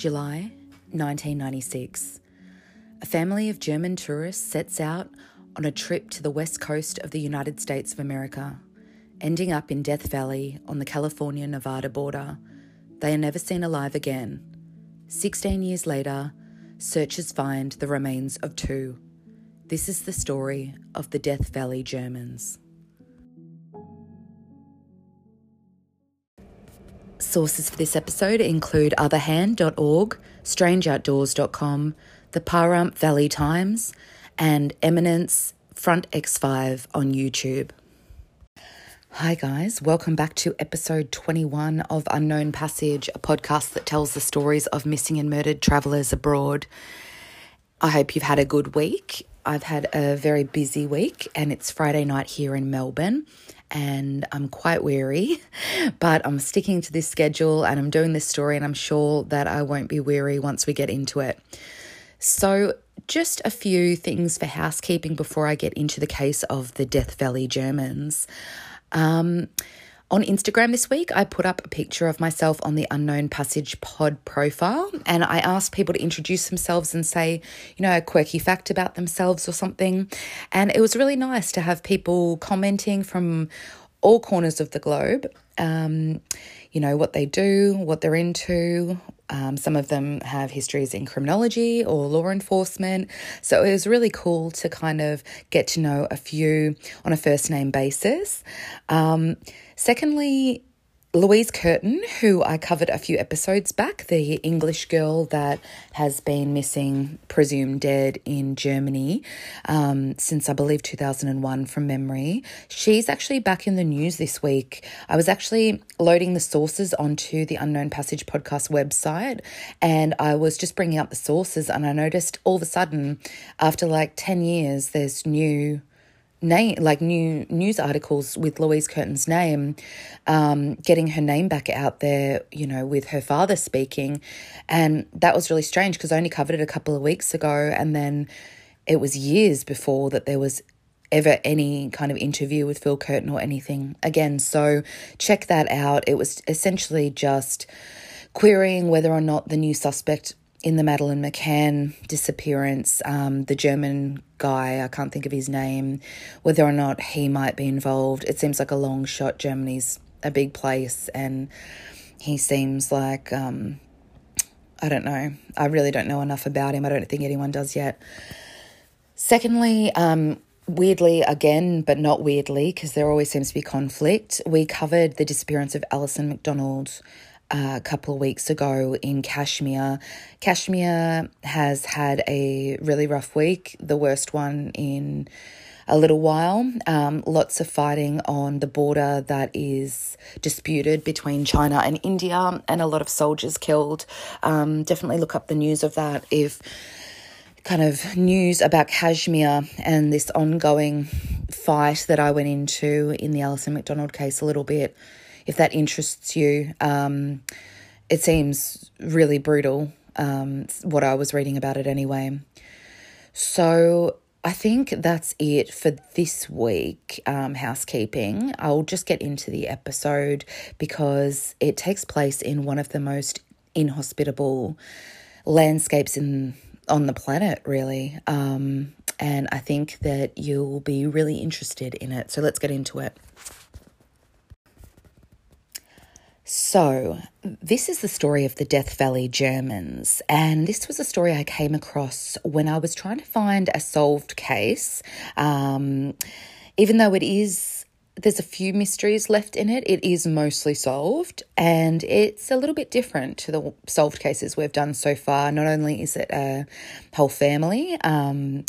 July 1996. A family of German tourists sets out on a trip to the west coast of the United States of America, ending up in Death Valley on the California Nevada border. They are never seen alive again. 16 years later, searchers find the remains of two. This is the story of the Death Valley Germans. Sources for this episode include otherhand.org, strangeoutdoors.com, the Pahrump Valley Times, and Eminence Front X5 on YouTube. Hi, guys. Welcome back to episode 21 of Unknown Passage, a podcast that tells the stories of missing and murdered travellers abroad. I hope you've had a good week. I've had a very busy week, and it's Friday night here in Melbourne and I'm quite weary, but I'm sticking to this schedule and I'm doing this story, and I'm sure that I won't be weary once we get into it. So, just a few things for housekeeping before I get into the case of the Death Valley Germans. Um, on Instagram this week, I put up a picture of myself on the Unknown Passage pod profile, and I asked people to introduce themselves and say, you know, a quirky fact about themselves or something. And it was really nice to have people commenting from all corners of the globe. Um, you know, what they do, what they're into. Um, some of them have histories in criminology or law enforcement. So it was really cool to kind of get to know a few on a first name basis. Um, secondly, Louise Curtin, who I covered a few episodes back, the English girl that has been missing, presumed dead in Germany um, since I believe 2001 from memory. She's actually back in the news this week. I was actually loading the sources onto the Unknown Passage podcast website and I was just bringing up the sources and I noticed all of a sudden, after like 10 years, there's new name like new news articles with Louise Curtin's name, um, getting her name back out there, you know, with her father speaking. And that was really strange because I only covered it a couple of weeks ago and then it was years before that there was ever any kind of interview with Phil Curtin or anything again. So check that out. It was essentially just querying whether or not the new suspect in the Madeleine McCann disappearance, um, the German guy, I can't think of his name, whether or not he might be involved. It seems like a long shot. Germany's a big place, and he seems like, um, I don't know. I really don't know enough about him. I don't think anyone does yet. Secondly, um, weirdly again, but not weirdly, because there always seems to be conflict, we covered the disappearance of Alison McDonald a couple of weeks ago in Kashmir. Kashmir has had a really rough week, the worst one in a little while. Um, lots of fighting on the border that is disputed between China and India, and a lot of soldiers killed. Um, definitely look up the news of that if kind of news about Kashmir and this ongoing fight that I went into in the Alison McDonald case a little bit if that interests you. Um, it seems really brutal, um, what I was reading about it anyway. So I think that's it for this week, um, housekeeping. I'll just get into the episode because it takes place in one of the most inhospitable landscapes in on the planet, really. Um, and I think that you'll be really interested in it. So let's get into it. So, this is the story of the Death Valley Germans, and this was a story I came across when I was trying to find a solved case. Um, even though it is, there's a few mysteries left in it, it is mostly solved, and it's a little bit different to the solved cases we've done so far. Not only is it a whole family, um,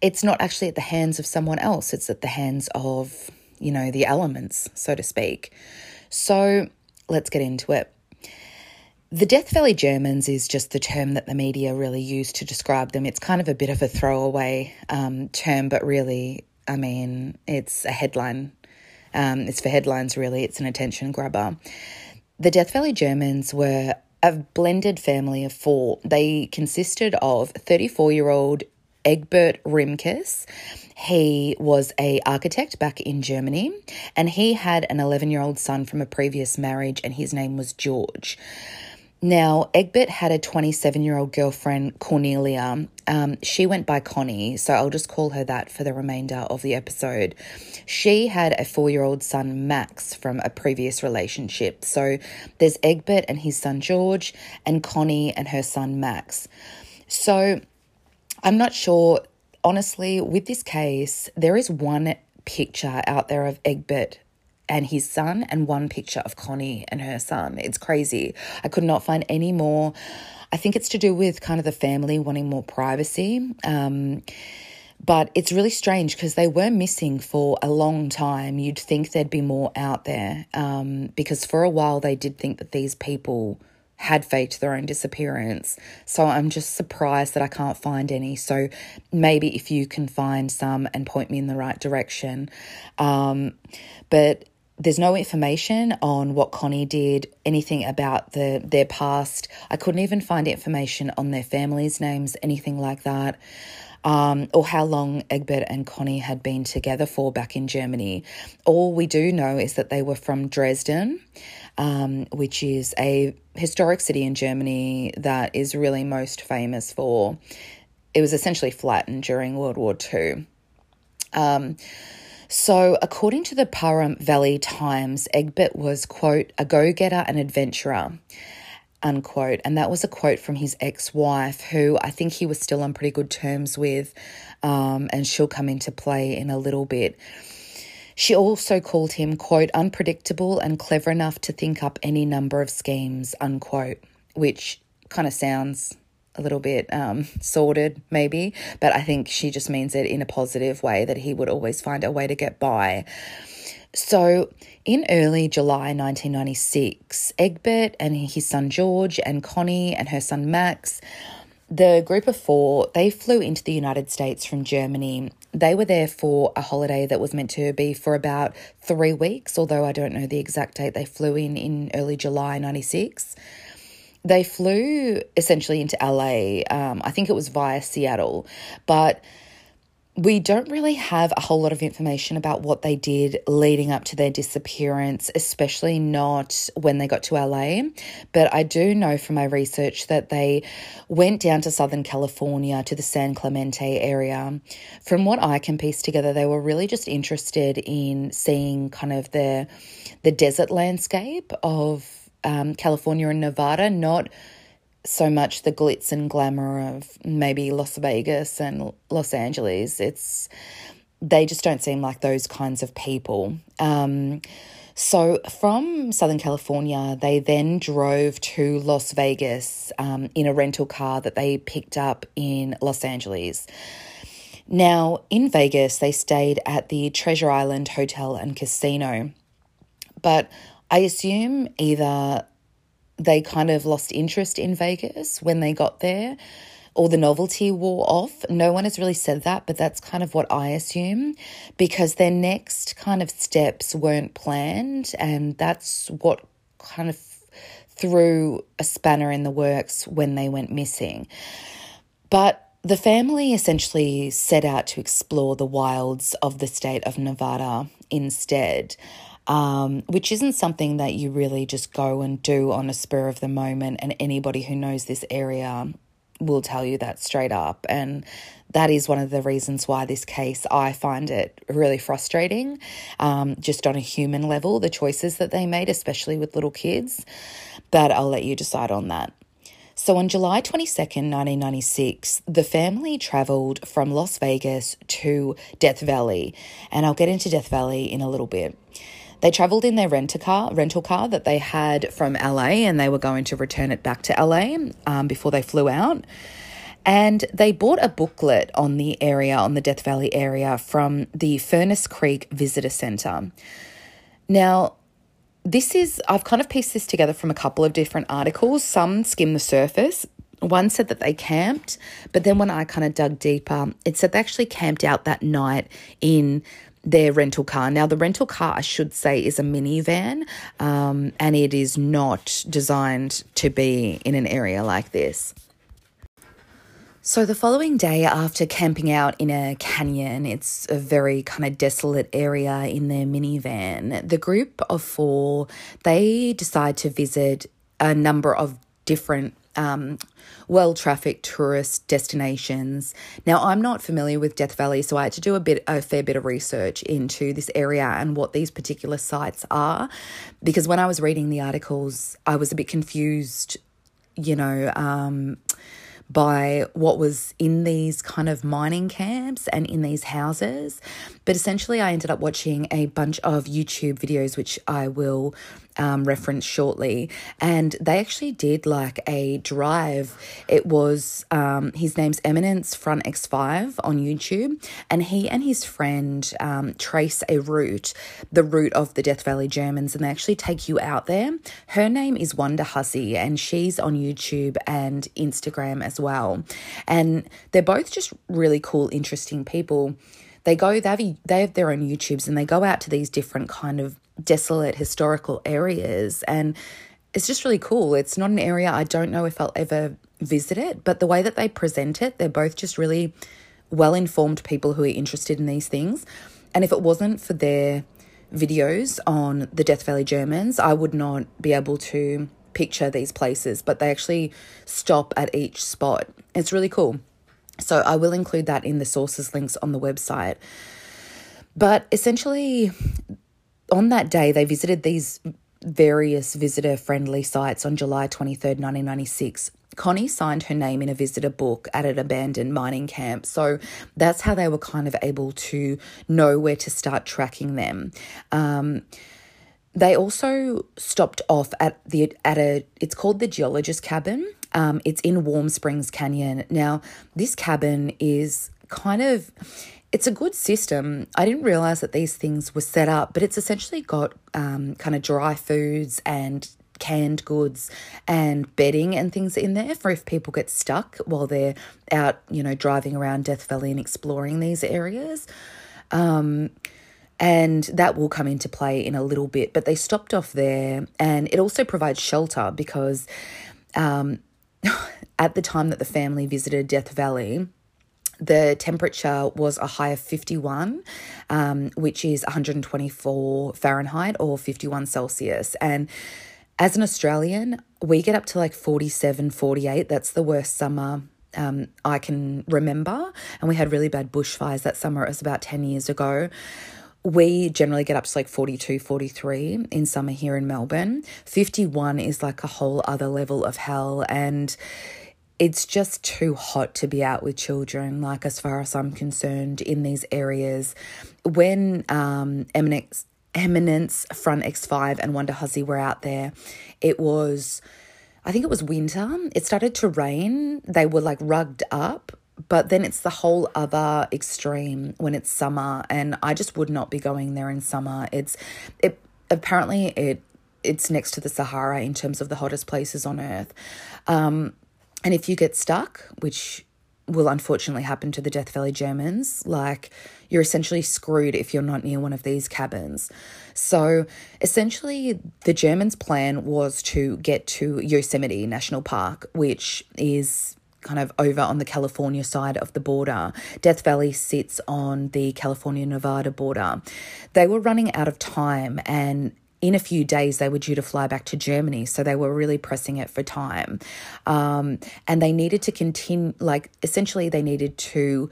it's not actually at the hands of someone else, it's at the hands of, you know, the elements, so to speak. So, let's get into it. The Death Valley Germans is just the term that the media really use to describe them. It's kind of a bit of a throwaway um, term, but really, I mean, it's a headline. Um, it's for headlines, really. It's an attention grabber. The Death Valley Germans were a blended family of four. They consisted of 34 year old Egbert Rimkus. He was a architect back in Germany and he had an 11 year old son from a previous marriage and his name was George. Now, Egbert had a 27 year old girlfriend, Cornelia. Um, she went by Connie, so I'll just call her that for the remainder of the episode. She had a four year old son, Max, from a previous relationship. So there's Egbert and his son, George, and Connie and her son, Max. So I'm not sure, honestly, with this case, there is one picture out there of Egbert and his son, and one picture of Connie and her son. It's crazy. I could not find any more. I think it's to do with kind of the family wanting more privacy. Um, but it's really strange because they were missing for a long time. You'd think there'd be more out there um, because for a while they did think that these people had faked their own disappearance. So I'm just surprised that I can't find any. So maybe if you can find some and point me in the right direction. Um, but there's no information on what Connie did, anything about the their past. I couldn't even find information on their families' names, anything like that. Um, or how long Egbert and Connie had been together for back in Germany. All we do know is that they were from Dresden, um, which is a historic city in Germany that is really most famous for. It was essentially flattened during World War II. Um, so, according to the Pahrump Valley Times, Egbert was, quote, a go getter and adventurer, unquote. And that was a quote from his ex wife, who I think he was still on pretty good terms with, um, and she'll come into play in a little bit. She also called him, quote, unpredictable and clever enough to think up any number of schemes, unquote, which kind of sounds a little bit um, sordid, maybe, but I think she just means it in a positive way that he would always find a way to get by. So, in early July 1996, Egbert and his son George and Connie and her son Max, the group of four, they flew into the United States from Germany. They were there for a holiday that was meant to be for about three weeks, although I don't know the exact date. They flew in in early July 96 they flew essentially into LA. Um, I think it was via Seattle, but we don't really have a whole lot of information about what they did leading up to their disappearance, especially not when they got to LA. But I do know from my research that they went down to Southern California to the San Clemente area. From what I can piece together, they were really just interested in seeing kind of the the desert landscape of um, California and Nevada, not so much the glitz and glamour of maybe Las Vegas and Los Angeles. It's they just don't seem like those kinds of people. Um, so from Southern California, they then drove to Las Vegas um, in a rental car that they picked up in Los Angeles. Now, in Vegas, they stayed at the Treasure Island Hotel and Casino. But I assume either they kind of lost interest in Vegas when they got there or the novelty wore off. No one has really said that, but that's kind of what I assume because their next kind of steps weren't planned, and that's what kind of threw a spanner in the works when they went missing. But the family essentially set out to explore the wilds of the state of Nevada instead um, which isn't something that you really just go and do on a spur of the moment. And anybody who knows this area will tell you that straight up. And that is one of the reasons why this case, I find it really frustrating, um, just on a human level, the choices that they made, especially with little kids. But I'll let you decide on that. So on July 22nd, 1996, the family travelled from Las Vegas to Death Valley. And I'll get into Death Valley in a little bit. They travelled in their rental car, rental car that they had from LA, and they were going to return it back to LA um, before they flew out. And they bought a booklet on the area, on the Death Valley area, from the Furnace Creek Visitor Centre. Now, this is, I've kind of pieced this together from a couple of different articles. Some skim the surface. One said that they camped, but then when I kind of dug deeper, it said they actually camped out that night in their rental car. Now, the rental car, I should say, is a minivan um, and it is not designed to be in an area like this. So, the following day, after camping out in a canyon, it's a very kind of desolate area in their minivan, the group of four, they decide to visit a number of different um, well trafficked tourist destinations. Now, I'm not familiar with Death Valley, so I had to do a bit a fair bit of research into this area and what these particular sites are, because when I was reading the articles, I was a bit confused. You know. Um, by what was in these kind of mining camps and in these houses. But essentially, I ended up watching a bunch of YouTube videos, which I will um, reference shortly. And they actually did like a drive. It was um, his name's Eminence Front X5 on YouTube, and he and his friend um, trace a route, the route of the Death Valley Germans, and they actually take you out there. Her name is Wonder Hussey, and she's on YouTube and Instagram as well. And they're both just really cool, interesting people they go they have, they have their own youtubes and they go out to these different kind of desolate historical areas and it's just really cool. It's not an area i don't know if i'll ever visit it but the way that they present it they're both just really well informed people who are interested in these things. And if it wasn't for their videos on the death valley germans i would not be able to picture these places but they actually stop at each spot. It's really cool. So I will include that in the sources links on the website. But essentially, on that day, they visited these various visitor friendly sites on July 23rd, 1996. Connie signed her name in a visitor book at an abandoned mining camp. So that's how they were kind of able to know where to start tracking them. Um, they also stopped off at the at a it's called the geologist cabin um, it's in Warm Springs Canyon. Now, this cabin is kind of it's a good system. I didn't realize that these things were set up, but it's essentially got um, kind of dry foods and canned goods and bedding and things in there for if people get stuck while they're out, you know, driving around Death Valley and exploring these areas. Um, and that will come into play in a little bit, but they stopped off there, and it also provides shelter because um, at the time that the family visited Death Valley, the temperature was a high of 51, um, which is 124 Fahrenheit or 51 Celsius. And as an Australian, we get up to like 47, 48. That's the worst summer um, I can remember. And we had really bad bushfires that summer. It was about 10 years ago we generally get up to like 42, 43 in summer here in Melbourne. 51 is like a whole other level of hell. And it's just too hot to be out with children, like as far as I'm concerned, in these areas. When um, Eminence, Eminence Front X5 and Wonder Hussy were out there, it was, I think it was winter. It started to rain. They were like rugged up but then it's the whole other extreme when it's summer and i just would not be going there in summer it's it apparently it it's next to the sahara in terms of the hottest places on earth um, and if you get stuck which will unfortunately happen to the death valley germans like you're essentially screwed if you're not near one of these cabins so essentially the germans plan was to get to yosemite national park which is kind of over on the California side of the border. Death Valley sits on the California Nevada border. They were running out of time and in a few days they were due to fly back to Germany, so they were really pressing it for time. Um, and they needed to continue, like, essentially, they needed to,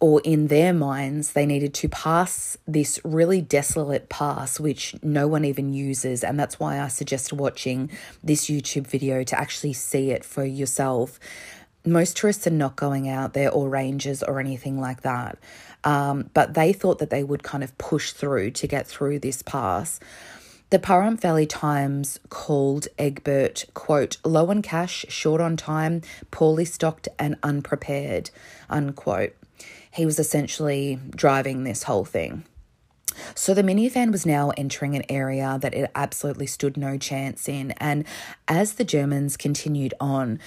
or in their minds, they needed to pass this really desolate pass, which no one even uses. And that's why I suggest watching this YouTube video to actually see it for yourself most tourists are not going out there or rangers or anything like that. Um, but they thought that they would kind of push through to get through this pass. The Pahrump Valley Times called Egbert, quote, low on cash, short on time, poorly stocked and unprepared, unquote. He was essentially driving this whole thing. So the minivan was now entering an area that it absolutely stood no chance in. And as the Germans continued on,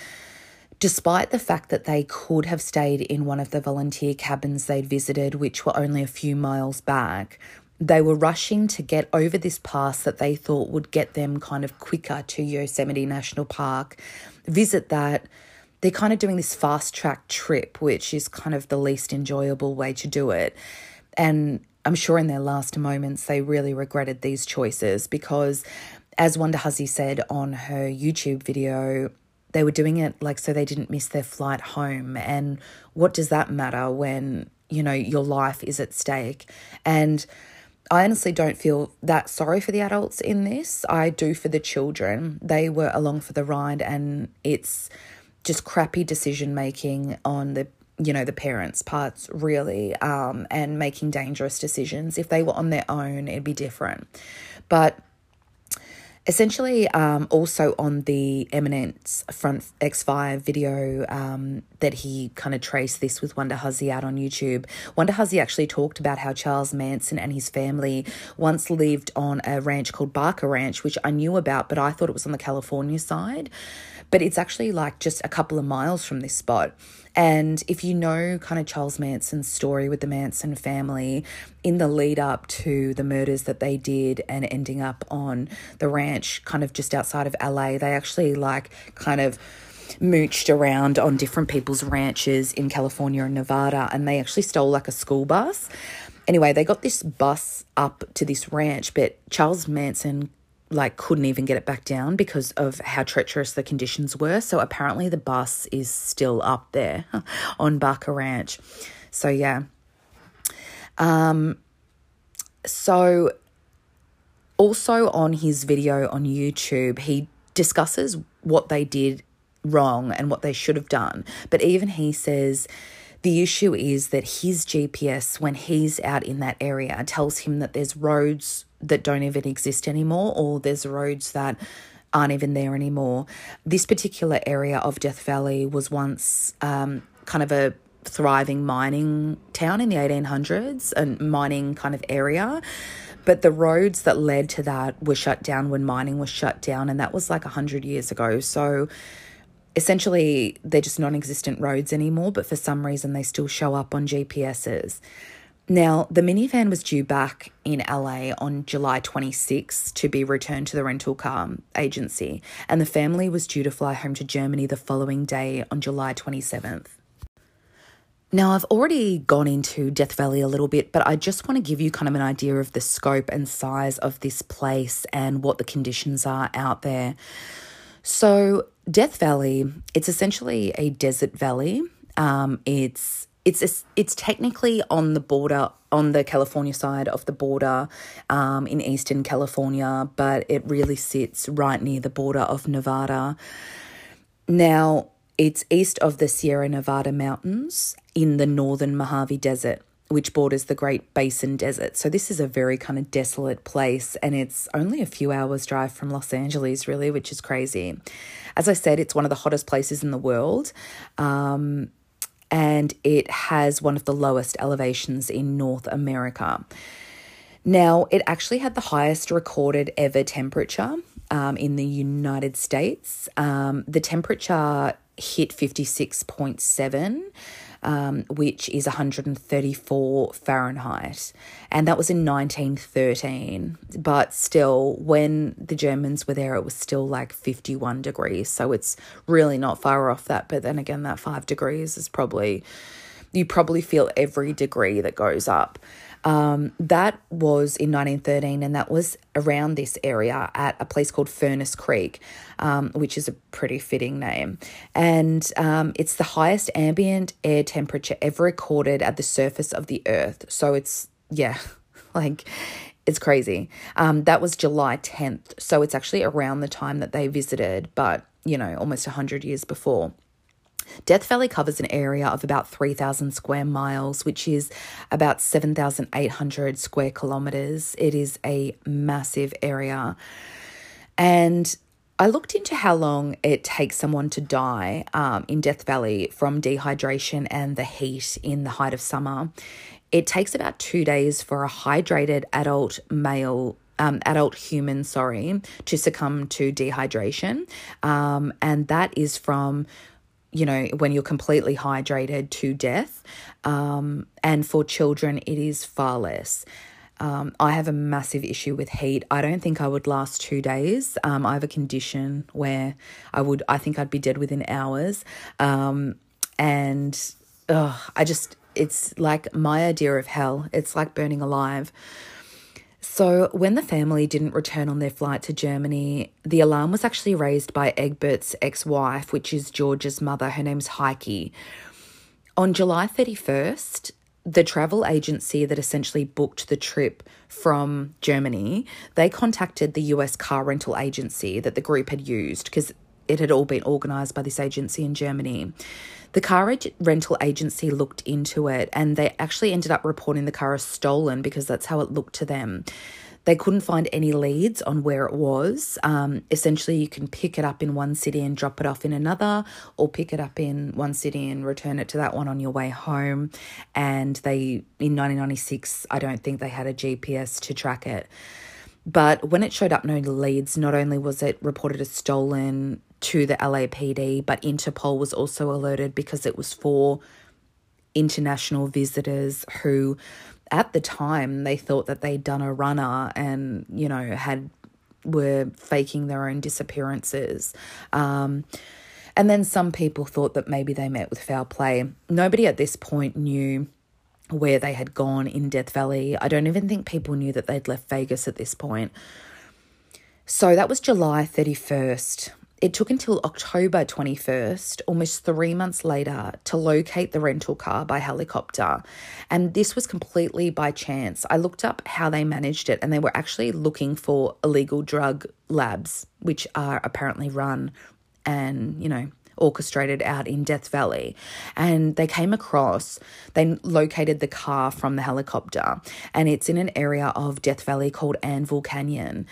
despite the fact that they could have stayed in one of the volunteer cabins they'd visited, which were only a few miles back, they were rushing to get over this pass that they thought would get them kind of quicker to Yosemite National Park, visit that. They're kind of doing this fast track trip, which is kind of the least enjoyable way to do it. And I'm sure in their last moments, they really regretted these choices because, as Wanda Hussey said on her YouTube video, they were doing it like so they didn't miss their flight home. And what does that matter when, you know, your life is at stake? And I honestly don't feel that sorry for the adults in this. I do for the children. They were along for the ride, and it's just crappy decision making on the you know the parents parts really um and making dangerous decisions if they were on their own it'd be different but essentially um, also on the eminence front x5 video um, that he kind of traced this with wanda hussey out on youtube wanda hussey actually talked about how charles manson and his family once lived on a ranch called barker ranch which i knew about but i thought it was on the california side but it's actually like just a couple of miles from this spot and if you know kind of Charles Manson's story with the Manson family in the lead up to the murders that they did and ending up on the ranch kind of just outside of LA, they actually like kind of mooched around on different people's ranches in California and Nevada and they actually stole like a school bus. Anyway, they got this bus up to this ranch, but Charles Manson like couldn't even get it back down because of how treacherous the conditions were. So apparently the bus is still up there on Barker Ranch. So yeah. Um so also on his video on YouTube, he discusses what they did wrong and what they should have done. But even he says the issue is that his GPS, when he's out in that area, tells him that there's roads that don't even exist anymore, or there's roads that aren't even there anymore. This particular area of Death Valley was once um, kind of a thriving mining town in the 1800s, a mining kind of area. But the roads that led to that were shut down when mining was shut down, and that was like 100 years ago. So essentially, they're just non existent roads anymore, but for some reason, they still show up on GPSs. Now, the minivan was due back in LA on July 26 to be returned to the rental car agency, and the family was due to fly home to Germany the following day on July 27th. Now, I've already gone into Death Valley a little bit, but I just want to give you kind of an idea of the scope and size of this place and what the conditions are out there. So, Death Valley, it's essentially a desert valley. Um, it's it's it's technically on the border on the California side of the border um, in eastern California, but it really sits right near the border of Nevada. Now, it's east of the Sierra Nevada mountains in the northern Mojave Desert, which borders the Great Basin Desert. So, this is a very kind of desolate place, and it's only a few hours' drive from Los Angeles, really, which is crazy. As I said, it's one of the hottest places in the world. Um, and it has one of the lowest elevations in North America. Now, it actually had the highest recorded ever temperature um, in the United States. Um, the temperature hit 56.7 um, which is 134 Fahrenheit. And that was in 1913. But still, when the Germans were there, it was still like 51 degrees. So it's really not far off that. But then again, that five degrees is probably, you probably feel every degree that goes up. Um, that was in 1913, and that was around this area at a place called Furnace Creek, um, which is a pretty fitting name. And um, it's the highest ambient air temperature ever recorded at the surface of the earth. So it's, yeah, like it's crazy. Um, that was July 10th. So it's actually around the time that they visited, but, you know, almost 100 years before. Death Valley covers an area of about 3,000 square miles, which is about 7,800 square kilometers. It is a massive area. And I looked into how long it takes someone to die um, in Death Valley from dehydration and the heat in the height of summer. It takes about two days for a hydrated adult male um, adult human, sorry, to succumb to dehydration. Um, and that is from you know, when you're completely hydrated to death. Um, and for children, it is far less. Um, I have a massive issue with heat. I don't think I would last two days. Um, I have a condition where I would, I think I'd be dead within hours. Um, and ugh, I just, it's like my idea of hell. It's like burning alive. So, when the family didn't return on their flight to Germany, the alarm was actually raised by Egbert's ex wife, which is George's mother. Her name's Heike. On July 31st, the travel agency that essentially booked the trip from Germany, they contacted the US car rental agency that the group had used because it had all been organized by this agency in Germany. The car rental agency looked into it and they actually ended up reporting the car as stolen because that's how it looked to them. They couldn't find any leads on where it was. Um, essentially, you can pick it up in one city and drop it off in another, or pick it up in one city and return it to that one on your way home. And they, in 1996, I don't think they had a GPS to track it. But when it showed up no leads, not only was it reported as stolen to the LAPD, but Interpol was also alerted because it was for international visitors who at the time they thought that they'd done a runner and you know had were faking their own disappearances. Um, and then some people thought that maybe they met with foul play. Nobody at this point knew where they had gone in death valley. I don't even think people knew that they'd left vegas at this point. So that was july 31st it took until October 21st, almost three months later, to locate the rental car by helicopter. And this was completely by chance. I looked up how they managed it, and they were actually looking for illegal drug labs, which are apparently run and, you know, orchestrated out in Death Valley. And they came across, they located the car from the helicopter, and it's in an area of Death Valley called Anvil Canyon.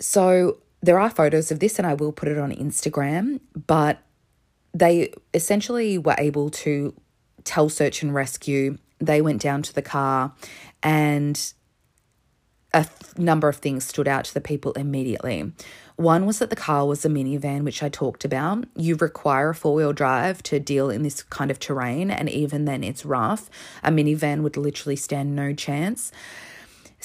So there are photos of this, and I will put it on Instagram, but they essentially were able to tell search and rescue. They went down to the car, and a th- number of things stood out to the people immediately. One was that the car was a minivan, which I talked about. You require a four wheel drive to deal in this kind of terrain, and even then, it's rough. A minivan would literally stand no chance.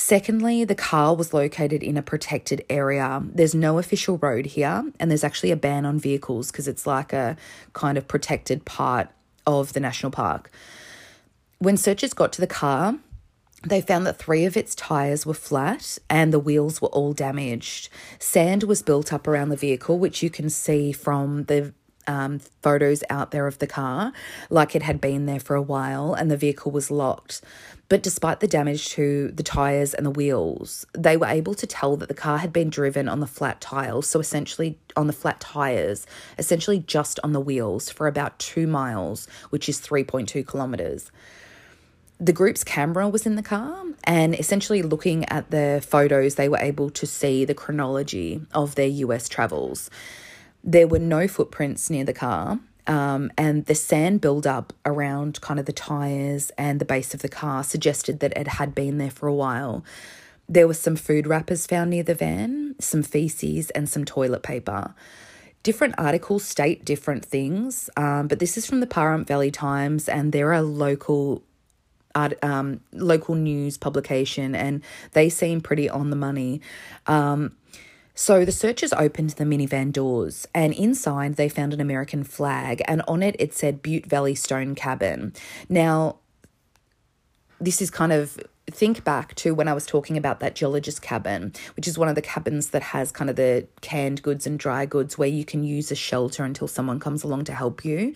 Secondly, the car was located in a protected area. There's no official road here, and there's actually a ban on vehicles because it's like a kind of protected part of the national park. When searchers got to the car, they found that three of its tyres were flat and the wheels were all damaged. Sand was built up around the vehicle, which you can see from the um, photos out there of the car, like it had been there for a while and the vehicle was locked. But despite the damage to the tyres and the wheels, they were able to tell that the car had been driven on the flat tiles, so essentially on the flat tyres, essentially just on the wheels for about two miles, which is 3.2 kilometres the group's camera was in the car, and essentially looking at the photos, they were able to see the chronology of their US travels. There were no footprints near the car, um, and the sand buildup around kind of the tyres and the base of the car suggested that it had been there for a while. There were some food wrappers found near the van, some feces, and some toilet paper. Different articles state different things, um, but this is from the Pahrump Valley Times, and they're a local um, local news publication, and they seem pretty on the money. Um, so the searchers opened the minivan doors, and inside they found an American flag, and on it it said Butte Valley Stone Cabin. Now, this is kind of think back to when I was talking about that geologist cabin, which is one of the cabins that has kind of the canned goods and dry goods where you can use a shelter until someone comes along to help you.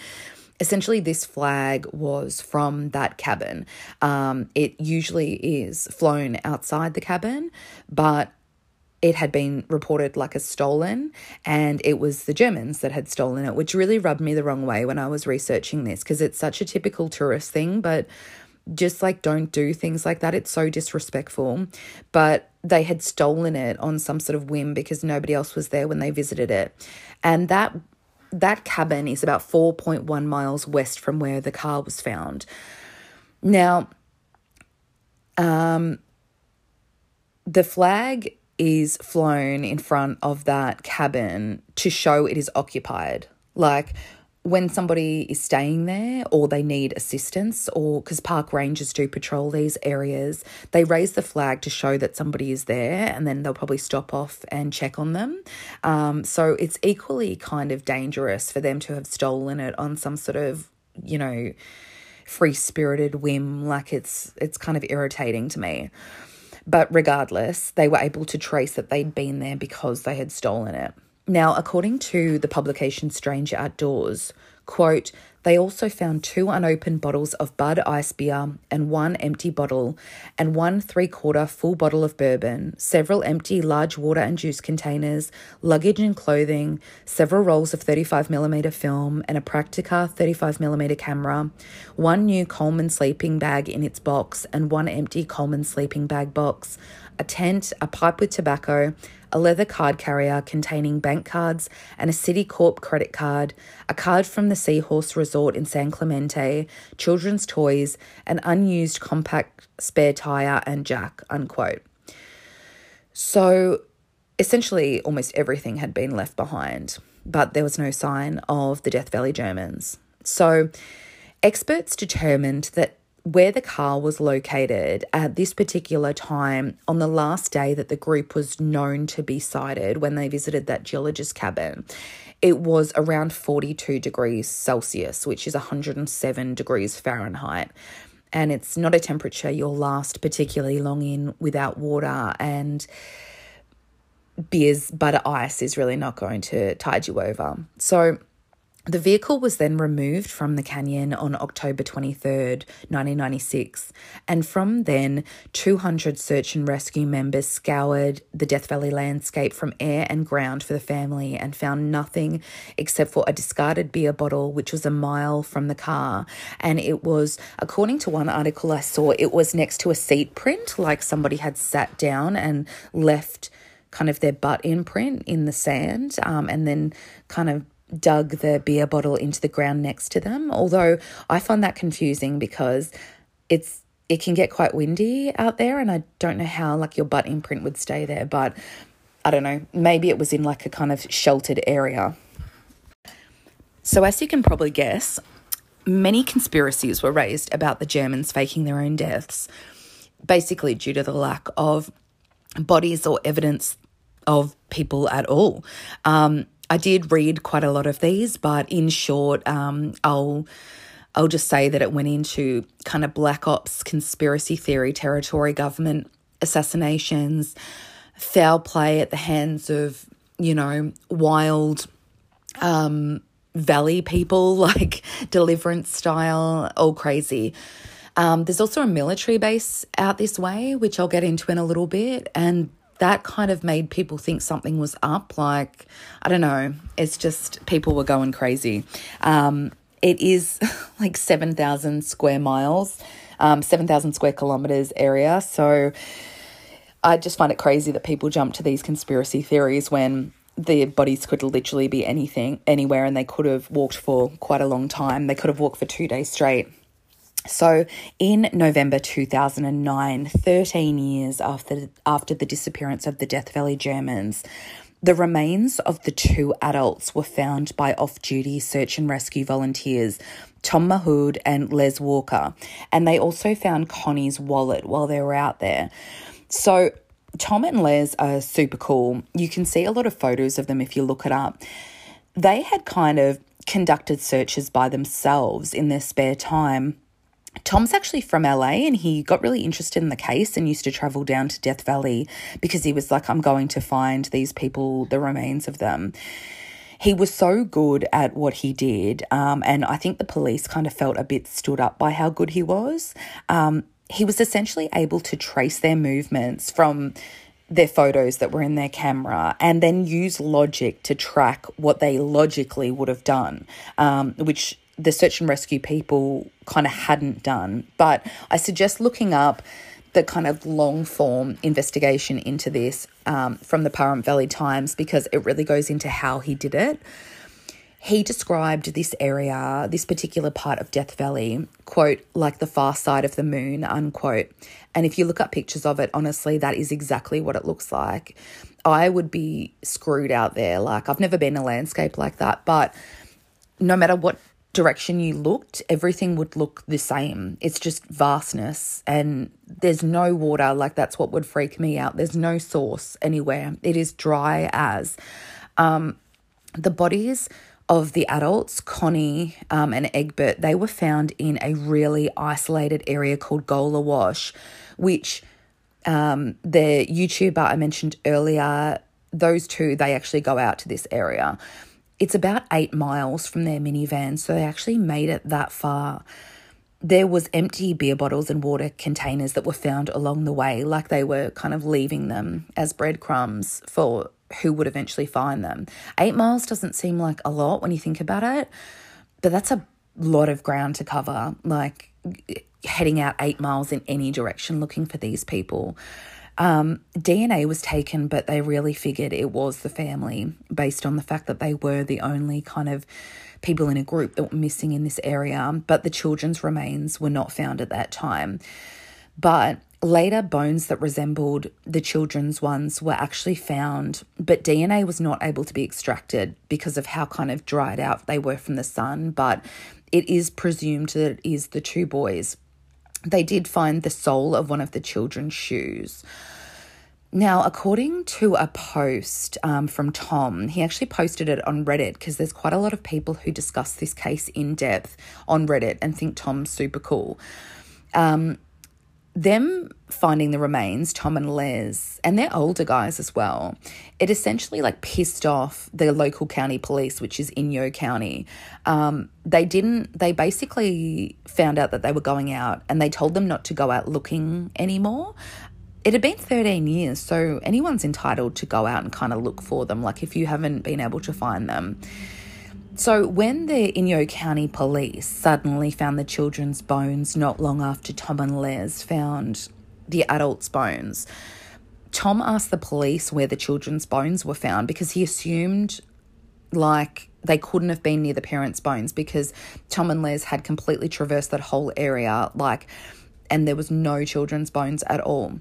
Essentially, this flag was from that cabin. Um, it usually is flown outside the cabin, but it had been reported like a stolen and it was the Germans that had stolen it, which really rubbed me the wrong way when I was researching this because it's such a typical tourist thing, but just like don't do things like that. It's so disrespectful. But they had stolen it on some sort of whim because nobody else was there when they visited it. And that that cabin is about 4.1 miles west from where the car was found. Now, um, the flag is flown in front of that cabin to show it is occupied. Like when somebody is staying there or they need assistance, or because park rangers do patrol these areas, they raise the flag to show that somebody is there and then they'll probably stop off and check on them. Um, so it's equally kind of dangerous for them to have stolen it on some sort of, you know, free spirited whim. Like it's it's kind of irritating to me. But regardless, they were able to trace that they'd been there because they had stolen it. Now, according to the publication Stranger Outdoors, quote, they also found two unopened bottles of Bud Ice beer and one empty bottle, and one three quarter full bottle of bourbon, several empty large water and juice containers, luggage and clothing, several rolls of 35mm film, and a Praktica 35mm camera, one new Coleman sleeping bag in its box, and one empty Coleman sleeping bag box, a tent, a pipe with tobacco, a leather card carrier containing bank cards and a Citicorp credit card, a card from the Seahorse Resort in San Clemente, children's toys, an unused compact spare tire, and jack, unquote. So essentially, almost everything had been left behind, but there was no sign of the Death Valley Germans. So experts determined that where the car was located at this particular time on the last day that the group was known to be sighted when they visited that geologist cabin. It was around 42 degrees celsius which is 107 degrees fahrenheit. And it's not a temperature you'll last particularly long in without water and beers butter ice is really not going to tide you over. So the vehicle was then removed from the canyon on October 23rd, 1996, and from then, 200 search and rescue members scoured the Death Valley landscape from air and ground for the family and found nothing except for a discarded beer bottle, which was a mile from the car. And it was, according to one article I saw, it was next to a seat print, like somebody had sat down and left kind of their butt imprint in the sand um, and then kind of dug the beer bottle into the ground next to them. Although I find that confusing because it's it can get quite windy out there and I don't know how like your butt imprint would stay there, but I don't know, maybe it was in like a kind of sheltered area. So as you can probably guess, many conspiracies were raised about the Germans faking their own deaths, basically due to the lack of bodies or evidence of people at all. Um, I did read quite a lot of these, but in short, um, I'll I'll just say that it went into kind of black ops, conspiracy theory territory, government assassinations, foul play at the hands of you know wild um, valley people, like deliverance style, all crazy. Um, there's also a military base out this way, which I'll get into in a little bit, and that kind of made people think something was up. Like, I don't know, it's just people were going crazy. Um, it is like 7,000 square miles, um, 7,000 square kilometers area. So I just find it crazy that people jump to these conspiracy theories when the bodies could literally be anything, anywhere, and they could have walked for quite a long time. They could have walked for two days straight. So, in November 2009, 13 years after, after the disappearance of the Death Valley Germans, the remains of the two adults were found by off duty search and rescue volunteers, Tom Mahood and Les Walker, and they also found Connie's wallet while they were out there. So, Tom and Les are super cool. You can see a lot of photos of them if you look it up. They had kind of conducted searches by themselves in their spare time Tom's actually from LA and he got really interested in the case and used to travel down to Death Valley because he was like, I'm going to find these people, the remains of them. He was so good at what he did, um, and I think the police kind of felt a bit stood up by how good he was. Um, he was essentially able to trace their movements from their photos that were in their camera and then use logic to track what they logically would have done, um, which the search and rescue people kind of hadn't done. But I suggest looking up the kind of long form investigation into this um, from the Pahrump Valley Times because it really goes into how he did it. He described this area, this particular part of Death Valley, quote, like the far side of the moon, unquote. And if you look up pictures of it, honestly, that is exactly what it looks like. I would be screwed out there. Like, I've never been a landscape like that, but no matter what direction you looked, everything would look the same. It's just vastness and there's no water. Like that's what would freak me out. There's no source anywhere. It is dry as. Um, the bodies of the adults, Connie um, and Egbert, they were found in a really isolated area called Goler Wash, which Um, the YouTuber I mentioned earlier, those two, they actually go out to this area. It's about eight miles from their minivan, so they actually made it that far. There was empty beer bottles and water containers that were found along the way, like they were kind of leaving them as breadcrumbs for who would eventually find them. Eight miles doesn't seem like a lot when you think about it, but that's a lot of ground to cover. Like heading out eight miles in any direction looking for these people. Um, DNA was taken, but they really figured it was the family based on the fact that they were the only kind of people in a group that were missing in this area. But the children's remains were not found at that time. But later, bones that resembled the children's ones were actually found, but DNA was not able to be extracted because of how kind of dried out they were from the sun. But it is presumed that it is the two boys they did find the sole of one of the children's shoes. Now, according to a post um, from Tom, he actually posted it on Reddit because there's quite a lot of people who discuss this case in depth on Reddit and think Tom's super cool. Um, them finding the remains, Tom and Les, and they're older guys as well, it essentially like pissed off the local county police, which is Inyo County. Um, they didn't, they basically found out that they were going out and they told them not to go out looking anymore. It had been 13 years, so anyone's entitled to go out and kind of look for them, like if you haven't been able to find them. So, when the Inyo County Police suddenly found the children's bones not long after Tom and Les found the adults' bones, Tom asked the police where the children's bones were found because he assumed like they couldn't have been near the parents' bones because Tom and Les had completely traversed that whole area, like, and there was no children's bones at all.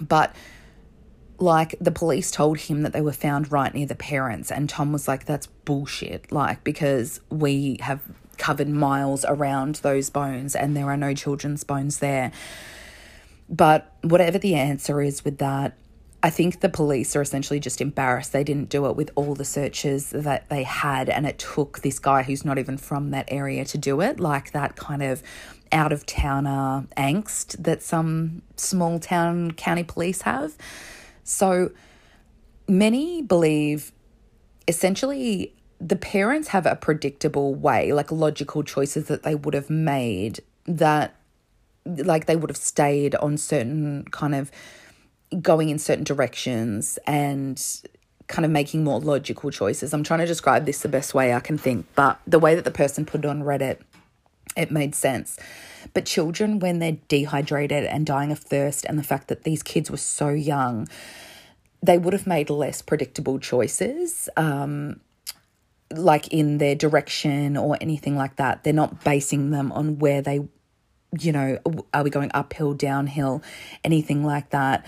But like the police told him that they were found right near the parents and Tom was like that's bullshit like because we have covered miles around those bones and there are no children's bones there. But whatever the answer is with that I think the police are essentially just embarrassed. They didn't do it with all the searches that they had and it took this guy who's not even from that area to do it like that kind of out of towner angst that some small town county police have so many believe essentially the parents have a predictable way, like logical choices that they would have made that like they would have stayed on certain kind of going in certain directions and kind of making more logical choices. I'm trying to describe this the best way I can think, but the way that the person put it on Reddit, it made sense. But children, when they're dehydrated and dying of thirst, and the fact that these kids were so young, they would have made less predictable choices. Um, like in their direction or anything like that. They're not basing them on where they, you know, are we going uphill, downhill, anything like that.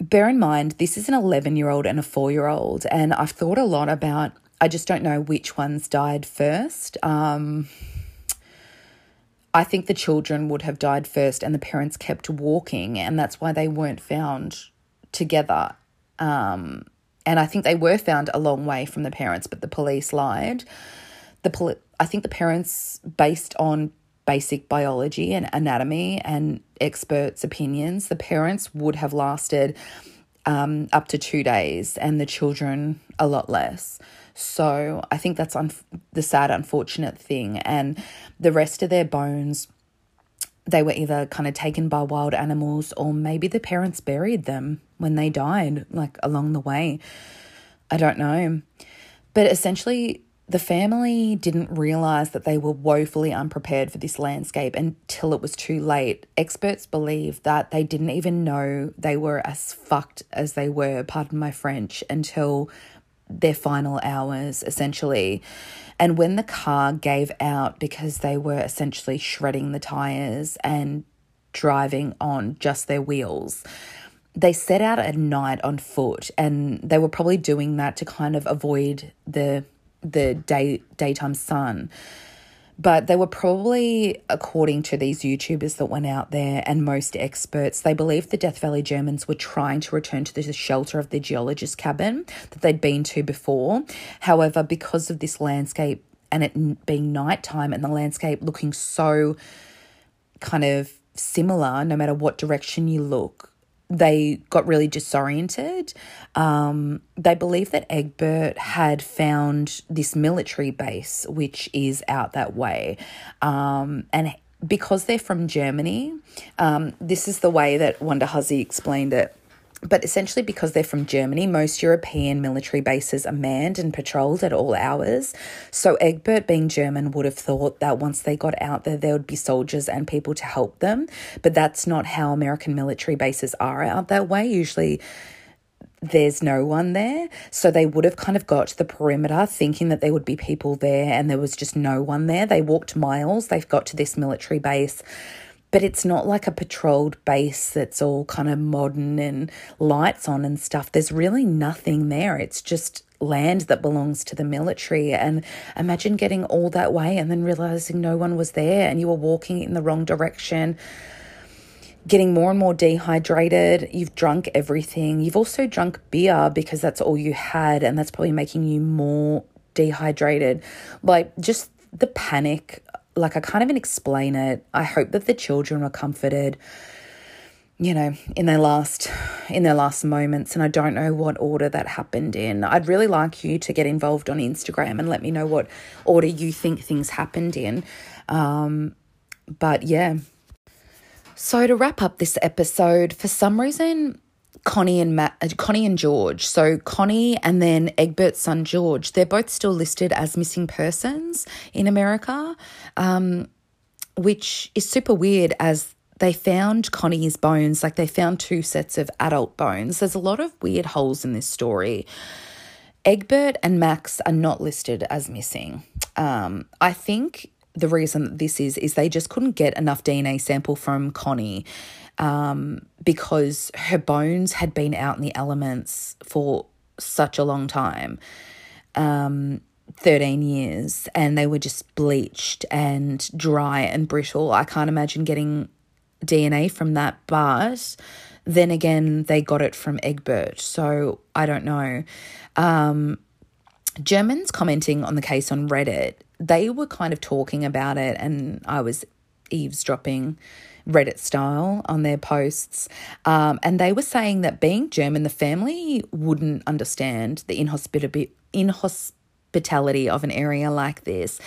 Bear in mind, this is an 11 year old and a four year old, and I've thought a lot about, I just don't know which ones died first. Um, I think the children would have died first and the parents kept walking, and that's why they weren't found together. Um, and I think they were found a long way from the parents, but the police lied. The poli- I think the parents, based on basic biology and anatomy and experts' opinions, the parents would have lasted um, up to two days, and the children a lot less. So I think that's un- the sad, unfortunate thing. And the rest of their bones, they were either kind of taken by wild animals or maybe the parents buried them when they died, like along the way. I don't know. But essentially, the family didn't realize that they were woefully unprepared for this landscape until it was too late. Experts believe that they didn't even know they were as fucked as they were, pardon my French, until their final hours essentially. And when the car gave out because they were essentially shredding the tires and driving on just their wheels, they set out at night on foot and they were probably doing that to kind of avoid the the day daytime sun but they were probably, according to these YouTubers that went out there and most experts, they believed the Death Valley Germans were trying to return to the shelter of the geologist cabin that they'd been to before. However, because of this landscape and it being nighttime and the landscape looking so kind of similar, no matter what direction you look, they got really disoriented. Um, they believe that Egbert had found this military base, which is out that way. Um, and because they're from Germany, um, this is the way that Wanda Hussey explained it but essentially, because they're from Germany, most European military bases are manned and patrolled at all hours. So, Egbert, being German, would have thought that once they got out there, there would be soldiers and people to help them. But that's not how American military bases are out that way. Usually, there's no one there. So they would have kind of got to the perimeter thinking that there would be people there and there was just no one there. They walked miles, they've got to this military base but it's not like a patrolled base that's all kind of modern and lights on and stuff. There's really nothing there. It's just land that belongs to the military. And imagine getting all that way and then realizing no one was there and you were walking in the wrong direction. Getting more and more dehydrated. You've drunk everything. You've also drunk beer because that's all you had, and that's probably making you more dehydrated. Like, just the panic like I can't even explain it. I hope that the children were comforted, you know, in their last in their last moments and I don't know what order that happened in. I'd really like you to get involved on Instagram and let me know what order you think things happened in. Um, but yeah. So to wrap up this episode, for some reason Connie and Matt, uh, Connie and George. So Connie and then Egbert's son George. They're both still listed as missing persons in America, um, which is super weird as they found Connie's bones. Like they found two sets of adult bones. There's a lot of weird holes in this story. Egbert and Max are not listed as missing. Um, I think the reason that this is is they just couldn't get enough DNA sample from Connie um, because her bones had been out in the elements for such a long time um, 13 years and they were just bleached and dry and brittle. I can't imagine getting DNA from that, but then again, they got it from Egbert, so I don't know. Um, Germans commenting on the case on Reddit, they were kind of talking about it, and I was eavesdropping Reddit style on their posts. Um, and they were saying that being German, the family wouldn't understand the inhospitability, inhospitality of an area like this.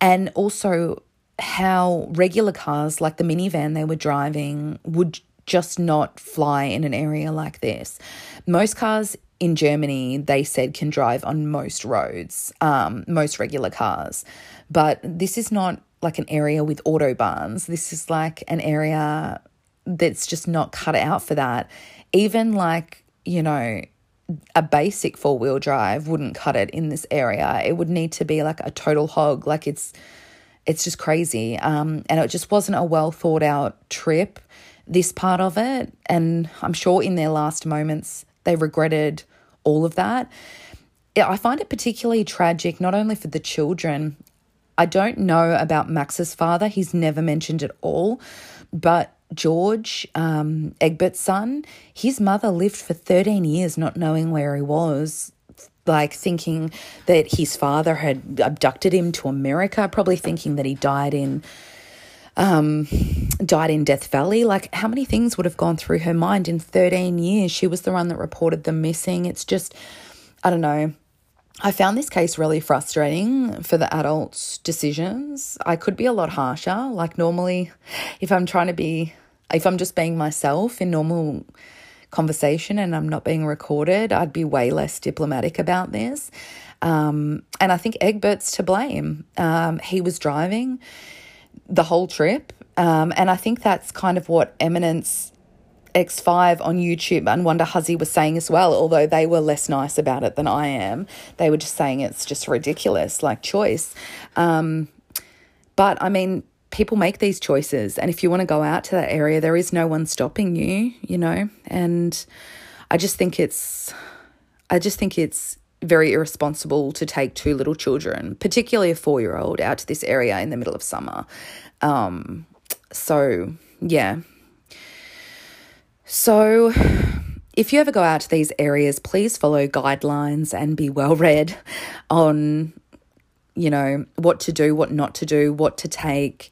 And also how regular cars like the minivan they were driving would just not fly in an area like this. Most cars in Germany, they said, can drive on most roads, um, most regular cars. But this is not like an area with autobahns. This is like an area that's just not cut out for that. Even like, you know, a basic four wheel drive wouldn't cut it in this area. It would need to be like a total hog. Like it's it's just crazy. Um, and it just wasn't a well thought out trip, this part of it. And I'm sure in their last moments they regretted all of that. I find it particularly tragic, not only for the children I don't know about Max's father. He's never mentioned at all. But George, um, Egbert's son, his mother lived for 13 years not knowing where he was, like thinking that his father had abducted him to America, probably thinking that he died in um, died in Death Valley. Like, how many things would have gone through her mind in 13 years? She was the one that reported them missing. It's just, I don't know. I found this case really frustrating for the adults' decisions. I could be a lot harsher. Like, normally, if I'm trying to be, if I'm just being myself in normal conversation and I'm not being recorded, I'd be way less diplomatic about this. Um, and I think Egbert's to blame. Um, he was driving the whole trip. Um, and I think that's kind of what Eminence X5 on YouTube and Wanda Hussey was saying as well, although they were less nice about it than I am. They were just saying it's just ridiculous, like choice. Um, but I mean, people make these choices. And if you want to go out to that area, there is no one stopping you, you know? And I just think it's, I just think it's very irresponsible to take two little children, particularly a four year old, out to this area in the middle of summer. Um, so, yeah, so, if you ever go out to these areas, please follow guidelines and be well read on, you know, what to do, what not to do, what to take,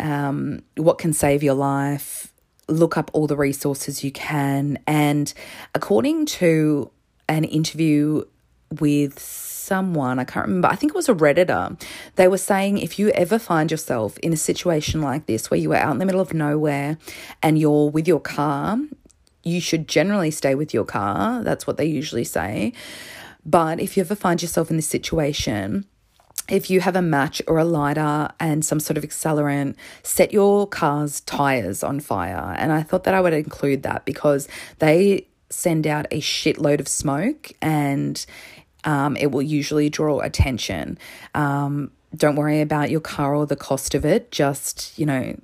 um, what can save your life. look up all the resources you can. And according to an interview with someone, I can't remember, I think it was a Redditor, they were saying if you ever find yourself in a situation like this where you are out in the middle of nowhere and you're with your car, you should generally stay with your car. That's what they usually say. But if you ever find yourself in this situation, if you have a match or a lighter and some sort of accelerant, set your car's tires on fire. And I thought that I would include that because they send out a shitload of smoke and um, it will usually draw attention. Um, don't worry about your car or the cost of it. Just, you know,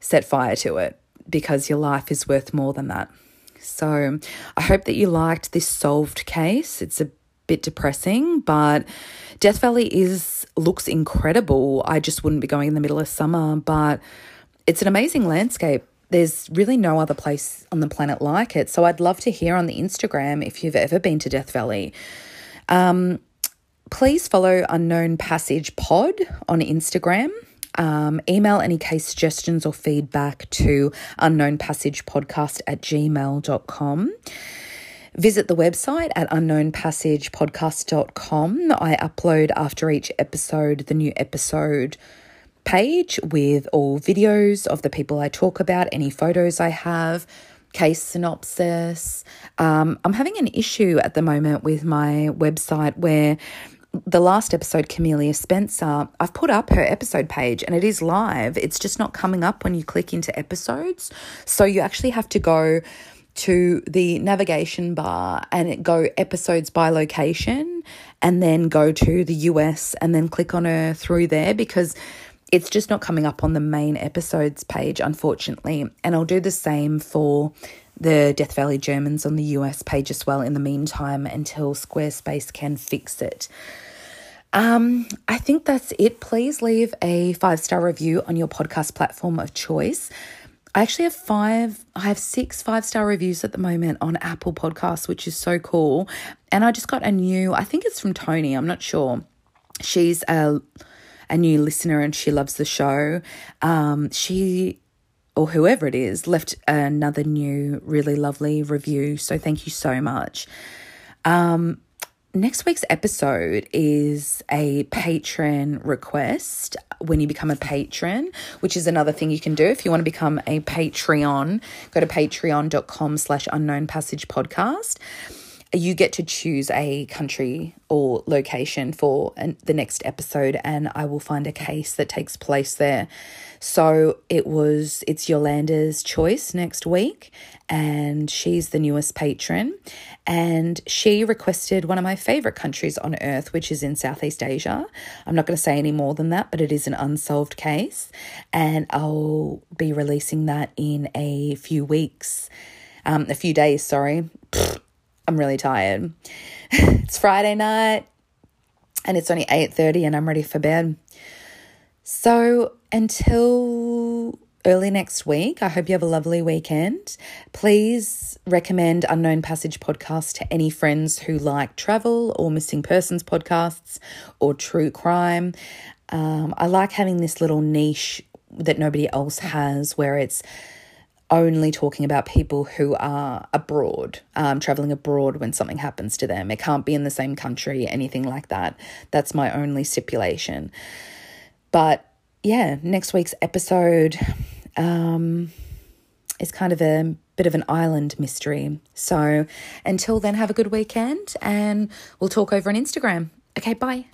set fire to it because your life is worth more than that. So I hope that you liked this solved case. It's a bit depressing, but Death Valley is looks incredible. I just wouldn't be going in the middle of summer, but it's an amazing landscape. There's really no other place on the planet like it. So I'd love to hear on the Instagram if you've ever been to Death Valley. Um, please follow Unknown Passage Pod on Instagram. Um, email any case suggestions or feedback to unknownpassagepodcast at gmail.com. Visit the website at unknownpassagepodcast.com. I upload after each episode the new episode page with all videos of the people I talk about, any photos I have, case synopsis. Um, I'm having an issue at the moment with my website where the last episode, Camellia Spencer, I've put up her episode page and it is live. It's just not coming up when you click into episodes. So you actually have to go to the navigation bar and go episodes by location and then go to the US and then click on her through there because it's just not coming up on the main episodes page, unfortunately. And I'll do the same for the Death Valley Germans on the US page as well in the meantime until Squarespace can fix it. Um, I think that's it. Please leave a five star review on your podcast platform of choice. I actually have five, I have six five star reviews at the moment on Apple Podcasts, which is so cool. And I just got a new, I think it's from Tony, I'm not sure. She's a, a new listener and she loves the show. Um, she, or whoever it is, left another new, really lovely review. So thank you so much. Um, Next week's episode is a patron request when you become a patron, which is another thing you can do. If you want to become a Patreon, go to patreon.com slash unknown passage podcast. You get to choose a country or location for an, the next episode, and I will find a case that takes place there. So it was, it's Yolanda's choice next week, and she's the newest patron. And she requested one of my favorite countries on earth, which is in Southeast Asia. I'm not going to say any more than that, but it is an unsolved case. And I'll be releasing that in a few weeks, um, a few days, sorry. I'm really tired. it's Friday night and it's only 8:30 and I'm ready for bed. So, until early next week. I hope you have a lovely weekend. Please recommend Unknown Passage podcast to any friends who like travel or missing persons podcasts or true crime. Um, I like having this little niche that nobody else has where it's only talking about people who are abroad, um, traveling abroad when something happens to them. It can't be in the same country, anything like that. That's my only stipulation. But yeah, next week's episode um, is kind of a bit of an island mystery. So until then, have a good weekend and we'll talk over on Instagram. Okay, bye.